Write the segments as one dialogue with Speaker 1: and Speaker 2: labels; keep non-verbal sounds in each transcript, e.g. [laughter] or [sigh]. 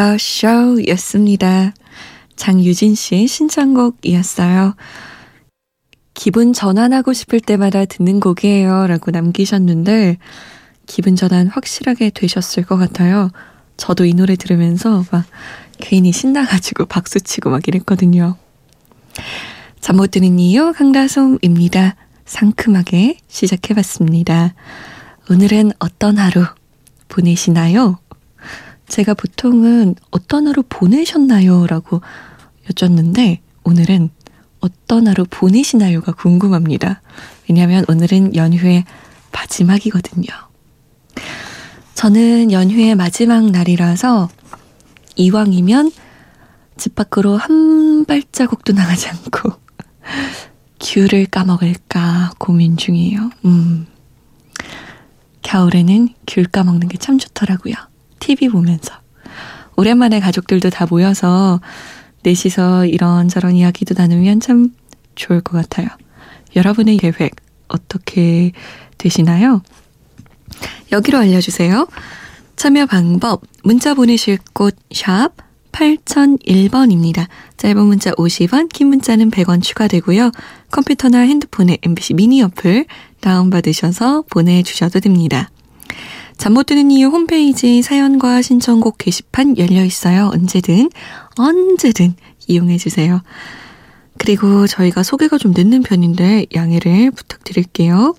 Speaker 1: 더 쇼였습니다. 장유진 씨 신청곡이었어요. 기분 전환하고 싶을 때마다 듣는 곡이에요. 라고 남기셨는데, 기분 전환 확실하게 되셨을 것 같아요. 저도 이 노래 들으면서 막 괜히 신나가지고 박수치고 막 이랬거든요. 잠 못 드는 이유 강다솜입니다. 상큼하게 시작해봤습니다. 오늘은 어떤 하루 보내시나요? 제가 보통은 어떤 하루 보내셨나요? 라고 여쭙는데 오늘은 어떤 하루 보내시나요가 궁금합니다. 왜냐하면 오늘은 연휴의 마지막이거든요. 저는 연휴의 마지막 날이라서 이왕이면 집 밖으로 한 발자국도 나가지 않고 [laughs] 귤을 까먹을까 고민 중이에요. 음. 겨울에는 귤 까먹는 게 참 좋더라고요. TV 보면서. 오랜만에 가족들도 다 모여서 넷이서 이런저런 이야기도 나누면 참 좋을 것 같아요. 여러분의 계획 어떻게 되시나요? 여기로 알려주세요. 참여 방법, 문자 보내실 곳, 샵 8001번입니다. 짧은 문자 50원, 긴 문자는 100원 추가되고요. 컴퓨터나 핸드폰에 MBC 미니 어플 다운받으셔서 보내주셔도 됩니다. 잠 못 드는 이유 홈페이지 사연과 신청곡 게시판 열려 있어요. 언제든, 언제든 이용해 주세요. 그리고 저희가 소개가 좀 늦는 편인데 양해를 부탁드릴게요.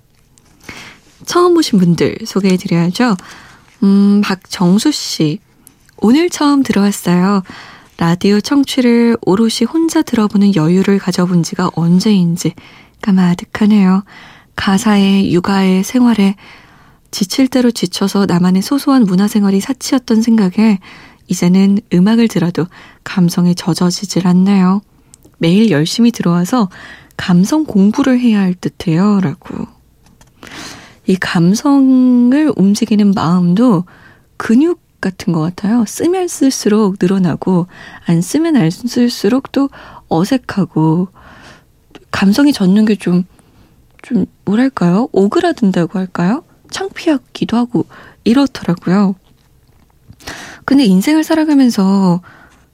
Speaker 1: 처음 오신 분들 소개해 드려야죠. 음, 박정수 씨. 오늘 처음 들어왔어요. 라디오 청취를 오롯이 혼자 들어보는 여유를 가져본 지가 언제인지 까마득하네요. 가사에, 육아에, 생활에 지칠 대로 지쳐서 나만의 소소한 문화생활이 사치였던 생각에 이제는 음악을 들어도 감성에 젖어지질 않네요. 매일 열심히 들어와서 감성 공부를 해야 할 듯해요. 라고. 이 감성을 움직이는 마음도 근육 같은 것 같아요. 쓰면 쓸수록 늘어나고, 안 쓰면 안 쓸수록 또 어색하고, 감성이 젖는 게 좀, 좀, 뭐랄까요? 오그라든다고 할까요? 창피하기도 하고, 이렇더라고요. 근데 인생을 살아가면서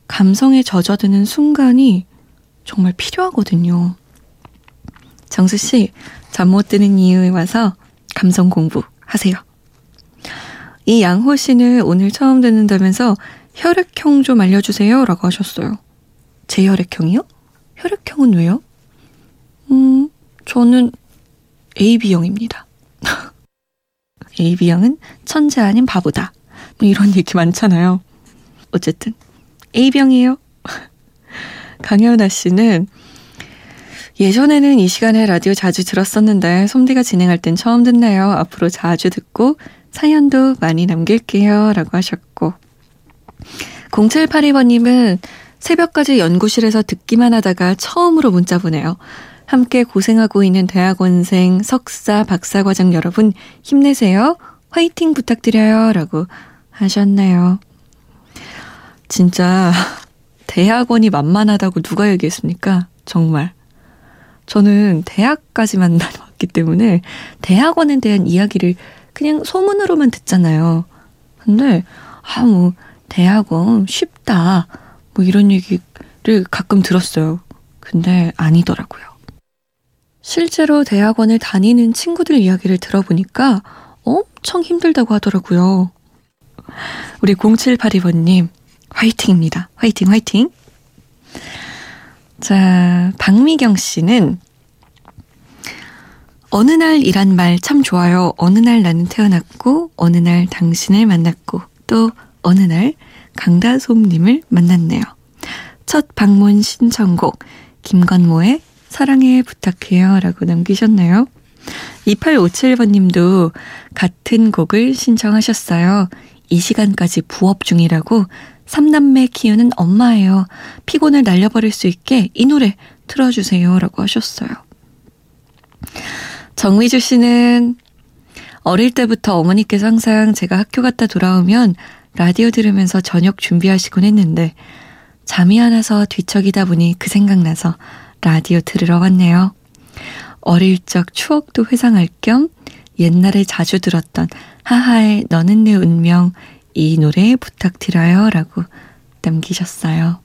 Speaker 1: 감성에 젖어드는 순간이 정말 필요하거든요. 정수 씨, 잠 못 드는 이유에 와서 감성 공부 하세요. 이 양호 씨는 오늘 처음 듣는다면서 혈액형 좀 알려주세요 라고 하셨어요. 제 혈액형이요? 혈액형은 왜요? 음, 저는 AB형입니다. AB형은 천재 아닌 바보다. 뭐 이런 얘기 많잖아요. 어쨌든 A병이에요. [laughs] 강현아 씨는 예전에는 이 시간에 라디오 자주 들었었는데 솜디가 진행할 땐 처음 듣네요. 앞으로 자주 듣고 사연도 많이 남길게요. 라고 하셨고 0782번님은 새벽까지 연구실에서 듣기만 하다가 처음으로 문자 보내요. 함께 고생하고 있는 대학원생, 석사, 박사 과정 여러분 힘내세요. 화이팅 부탁드려요. 라고 하셨네요. 진짜 대학원이 만만하다고 누가 얘기했습니까? 정말. 저는 대학까지만 다녀왔기 때문에 대학원에 대한 이야기를 그냥 소문으로만 듣잖아요. 근데, 아, 뭐, 대학원 쉽다. 뭐 이런 얘기를 가끔 들었어요. 근데 아니더라고요. 실제로 대학원을 다니는 친구들 이야기를 들어보니까 엄청 힘들다고 하더라고요. 우리 0782번님, 화이팅입니다. 화이팅, 화이팅. 자, 박미경 씨는 어느 날 이란 말 참 좋아요. 어느 날 나는 태어났고, 어느 날 당신을 만났고, 또 어느 날 강다솜님을 만났네요. 첫 방문 신청곡, 김건모의 사랑해 부탁해요. 라고 남기셨나요? 2857번 님도 같은 곡을 신청하셨어요. 이 시간까지 부업 중이라고 삼남매 키우는 엄마예요. 피곤을 날려버릴 수 있게 이 노래 틀어주세요. 라고 하셨어요. 정미주 씨는 어릴 때부터 어머니께서 항상 제가 학교 갔다 돌아오면 라디오 들으면서 저녁 준비하시곤 했는데 잠이 안 와서 뒤척이다 보니 그 생각나서 라디오 들으러 왔네요. 어릴 적 추억도 회상할 겸 옛날에 자주 들었던 하하의 너는 내 운명 이 노래 부탁드려요 라고 남기셨어요.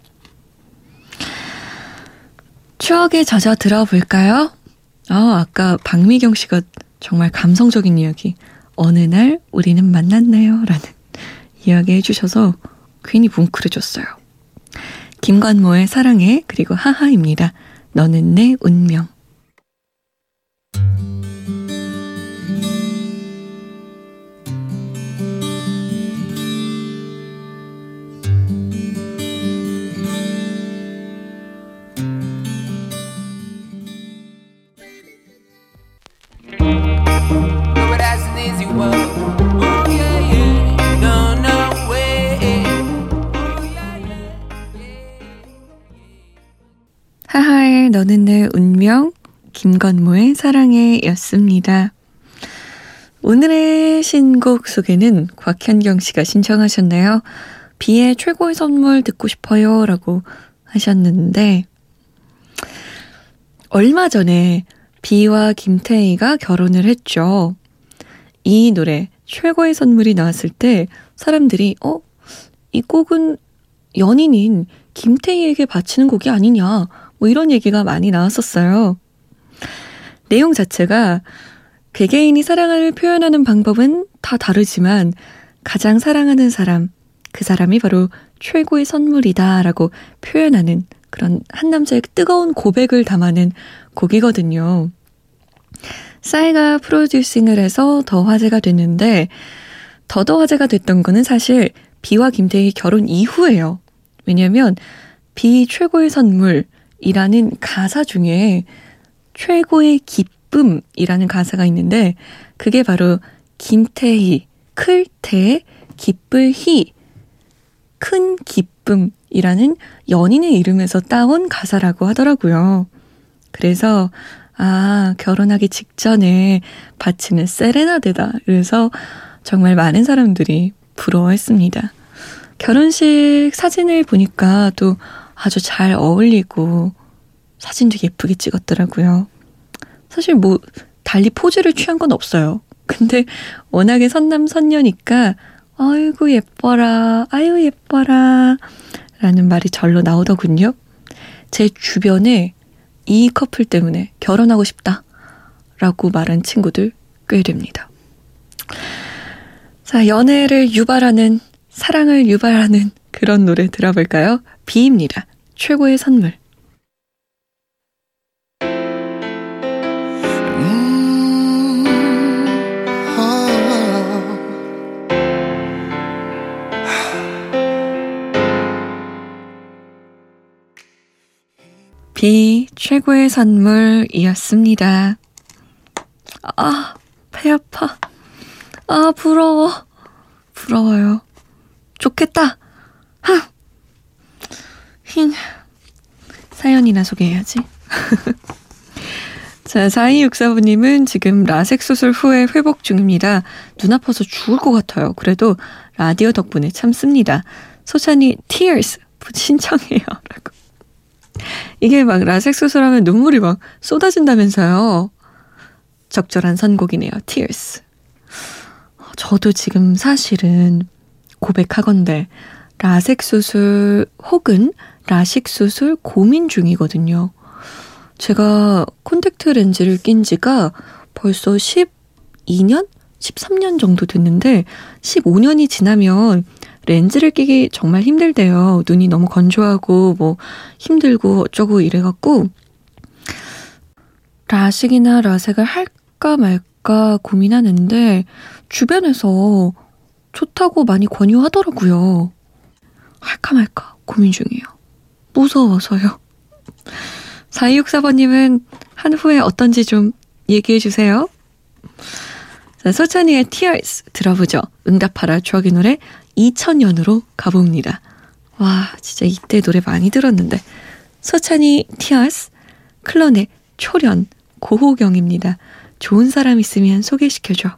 Speaker 1: 추억에 젖어 들어볼까요? 아, 아까 박미경 씨가 정말 감성적인 이야기. 어느 날 우리는 만났네요. 라는 이야기 해주셔서 괜히 뭉클해졌어요. 김관모의 사랑해, 그리고 하하입니다. 너는 내 운명. 너는 내 운명, 김건모의 사랑해 였습니다. 오늘의 신곡 소개는 곽현경 씨가 신청하셨네요. 비의 최고의 선물 듣고 싶어요. 라고 하셨는데, 얼마 전에 비와 김태희가 결혼을 했죠. 이 노래, 최고의 선물이 나왔을 때 사람들이, 어? 이 곡은 연인인 김태희에게 바치는 곡이 아니냐. 뭐 이런 얘기가 많이 나왔었어요. 내용 자체가 개개인이 사랑을 표현하는 방법은 다 다르지만 가장 사랑하는 사람, 그 사람이 바로 최고의 선물이다 라고 표현하는 그런 한 남자의 뜨거운 고백을 담아낸 곡이거든요. 싸이가 프로듀싱을 해서 더 화제가 됐는데 더더 화제가 됐던 거는 사실 비와 김태희 결혼 이후예요. 왜냐면 비 최고의 선물 이라는 가사 중에 최고의 기쁨이라는 가사가 있는데 그게 바로 김태희, 클태, 기쁠희, 큰 기쁨이라는 연인의 이름에서 따온 가사라고 하더라고요. 그래서 아, 결혼하기 직전에 바치는 세레나데다. 그래서 정말 많은 사람들이 부러워했습니다. 결혼식 사진을 보니까 또 아주 잘 어울리고 사진도 예쁘게 찍었더라고요. 사실 뭐 달리 포즈를 취한 건 없어요. [laughs] 근데 워낙에 선남 선녀니까 아이고 예뻐라, 아유 예뻐라 라는 말이 절로 나오더군요. 제 주변에 이 커플 때문에 결혼하고 싶다 라고 말한 친구들 꽤 됩니다. 자, 연애를 유발하는, 사랑을 유발하는 그런 노래 들어볼까요? 비입니다. 최고의 선물. 비 최고의 선물이었습니다. 아, 배 아파. 아, 부러워. 부러워요. 좋겠다. 하! 힝. 사연이나 소개해야지. [laughs] 자, 4264부님은 지금 라섹 수술 후에 회복 중입니다. 눈 아파서 죽을 것 같아요. 그래도 라디오 덕분에 참습니다. 소찬이 tears 신청해요. [laughs] 라고. 이게 막 라섹 수술하면 눈물이 막 쏟아진다면서요. 적절한 선곡이네요. tears. 저도 지금 사실은 고백하건데 라섹 수술 혹은 라식 수술 고민 중이거든요. 제가 콘택트 렌즈를 낀 지가 벌써 12년? 13년 정도 됐는데 15년이 지나면 렌즈를 끼기 정말 힘들대요. 눈이 너무 건조하고 뭐 힘들고 어쩌고 이래갖고 라식이나 라섹을 할까 말까 고민하는데 주변에서 좋다고 많이 권유하더라고요. 할까 말까 고민 중이에요. 무서워서요. 4264번님은 한 후에 어떤지 좀 얘기해 주세요. 자, 소찬이의 Tears 들어보죠. 응답하라 추억의 노래 2000년으로 가봅니다. 와, 진짜 이때 노래 많이 들었는데. 소찬이 Tears, 클론의 초련, 고호경입니다. 좋은 사람 있으면 소개시켜줘.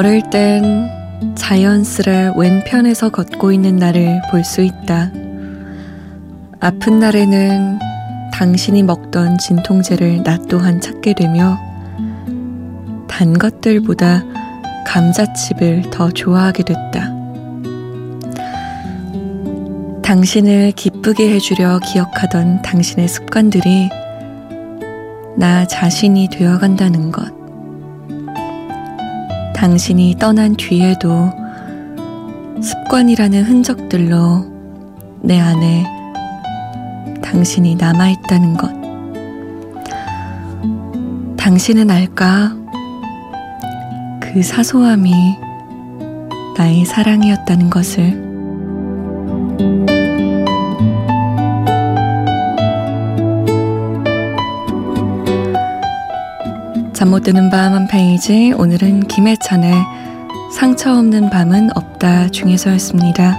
Speaker 1: 걸을 땐 자연스레 왼편에서 걷고 있는 나를 볼 수 있다. 아픈 날에는 당신이 먹던 진통제를 나 또한 찾게 되며 단 것들보다 감자칩을 더 좋아하게 됐다. 당신을 기쁘게 해주려 기억하던 당신의 습관들이 나 자신이 되어간다는 것. 당신이 떠난 뒤에도 습관이라는 흔적들로 내 안에 당신이 남아있다는 것. 당신은 알까? 그 사소함이 나의 사랑이었다는 것을. 잠 못 드는 밤 한 페이지 오늘은 김혜찬의 상처 없는 밤은 없다 중에서였습니다.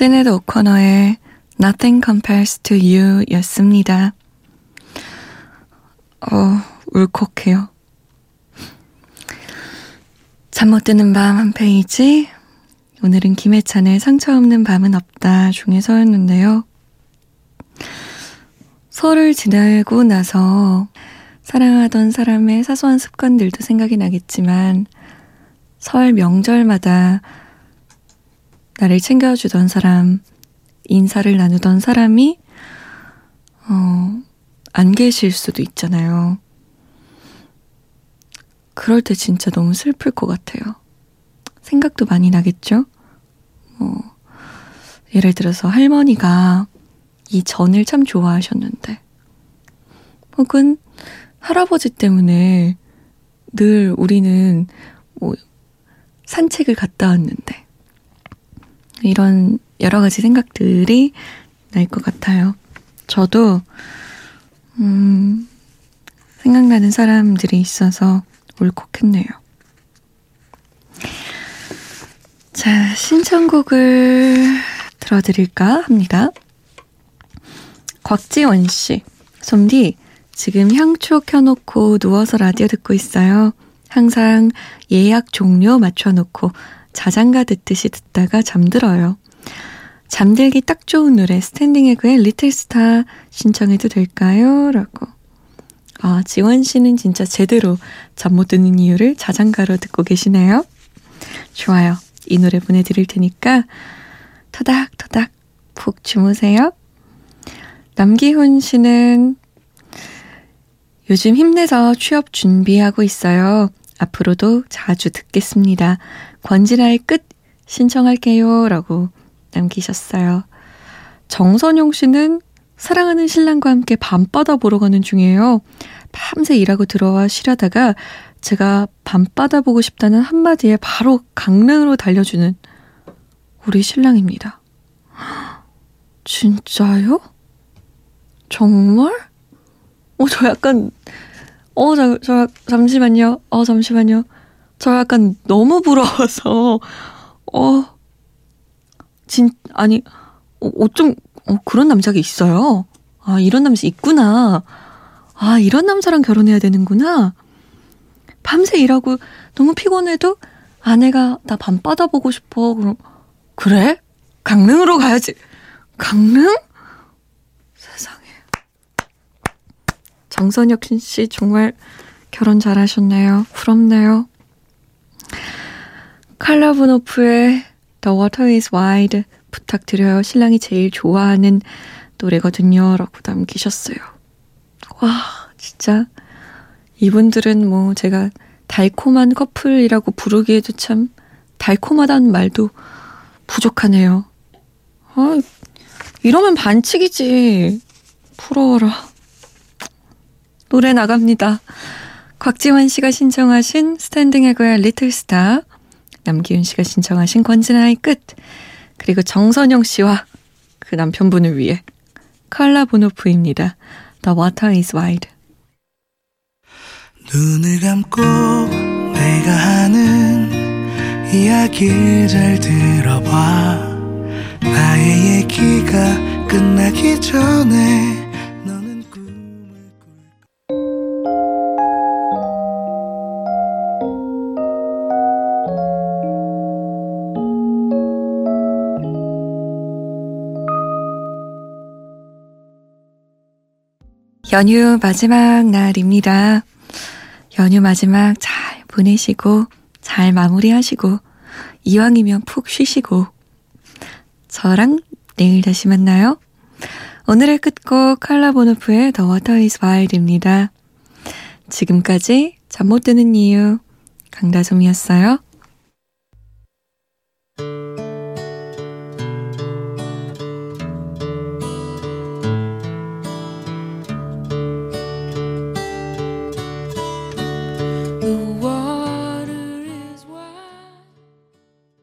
Speaker 1: 시네드 오커너의 Nothing Compares to You 였습니다. 어, 울컥해요. 잠 못 드는 밤 한 페이지. 오늘은 김혜찬의 상처 없는 밤은 없다 중에서였는데요. 설을 지나고 나서 사랑하던 사람의 사소한 습관들도 생각이 나겠지만 설 명절마다 나를 챙겨주던 사람, 인사를 나누던 사람이, 어, 안 계실 수도 있잖아요. 그럴 때 진짜 너무 슬플 것 같아요. 생각도 많이 나겠죠? 뭐, 예를 들어서 할머니가 이 전을 참 좋아하셨는데, 혹은 할아버지 때문에 늘 우리는 뭐 산책을 갔다 왔는데, 이런 여러 가지 생각들이 날 것 같아요. 저도, 음, 생각나는 사람들이 있어서 울컥했네요. 자, 신청곡을 들어드릴까 합니다. 곽지원 씨, 솜디, 지금 향초 켜놓고 누워서 라디오 듣고 있어요. 항상 예약 종료 맞춰놓고 자장가 듣듯이 듣다가 잠들어요. 잠들기 딱 좋은 노래 Standing Egg의 Little Star 신청해도 될까요? 라고. 아, 지원 씨는 진짜 제대로 잠 못 드는 이유를 자장가로 듣고 계시네요. 좋아요. 이 노래 보내드릴 테니까 토닥토닥 푹 주무세요. 남기훈 씨는 요즘 힘내서 취업 준비하고 있어요. 앞으로도 자주 듣겠습니다. 권진아의 끝 신청할게요. 라고 남기셨어요. 정선용 씨는 사랑하는 신랑과 함께 밤바다 보러 가는 중이에요. 밤새 일하고 들어와 쉬려다가 제가 밤바다 보고 싶다는 한마디에 바로 강릉으로 달려주는 우리 신랑입니다. 진짜요? 정말? 어, 저 약간, 어, 저, 저, 잠시만요. 어, 잠시만요. 저 약간 너무 부러워서, 어, 진, 아니, 어, 어쩜, 어, 그런 남자가 있어요. 아, 이런 남자 있구나. 아, 이런 남자랑 결혼해야 되는구나. 밤새 일하고 너무 피곤해도 아내가 나 밤바다 보고 싶어. 그럼, 그래? 강릉으로 가야지. 강릉? 세상에. 정선혁 씨 정말 결혼 잘하셨네요. 부럽네요. 칼라브노프의 The Water is Wide 부탁드려요. 신랑이 제일 좋아하는 노래거든요. 라고 남기셨어요. 와, 진짜. 이분들은 뭐 제가 달콤한 커플이라고 부르기에도 참 달콤하다는 말도 부족하네요. 아, 이러면 반칙이지. 부러워라. 노래 나갑니다. 곽지환 씨가 신청하신 Standing Egg의 Little Star, 남기훈 씨가 신청하신 권진아의 끝, 그리고 정선영 씨와 그 남편분을 위해 칼라 보노프입니다. The water is wide.
Speaker 2: 눈을 감고 내가 하는 이야기를 잘 들어봐 나의 얘기가 끝나기 전에
Speaker 1: 연휴 마지막 날입니다. 연휴 마지막 잘 보내시고, 잘 마무리하시고, 이왕이면 푹 쉬시고, 저랑 내일 다시 만나요. 오늘의 끝곡 칼라보노프의 The Water is Wild입니다. 지금까지 잠 못 드는 이유 강다솜이었어요.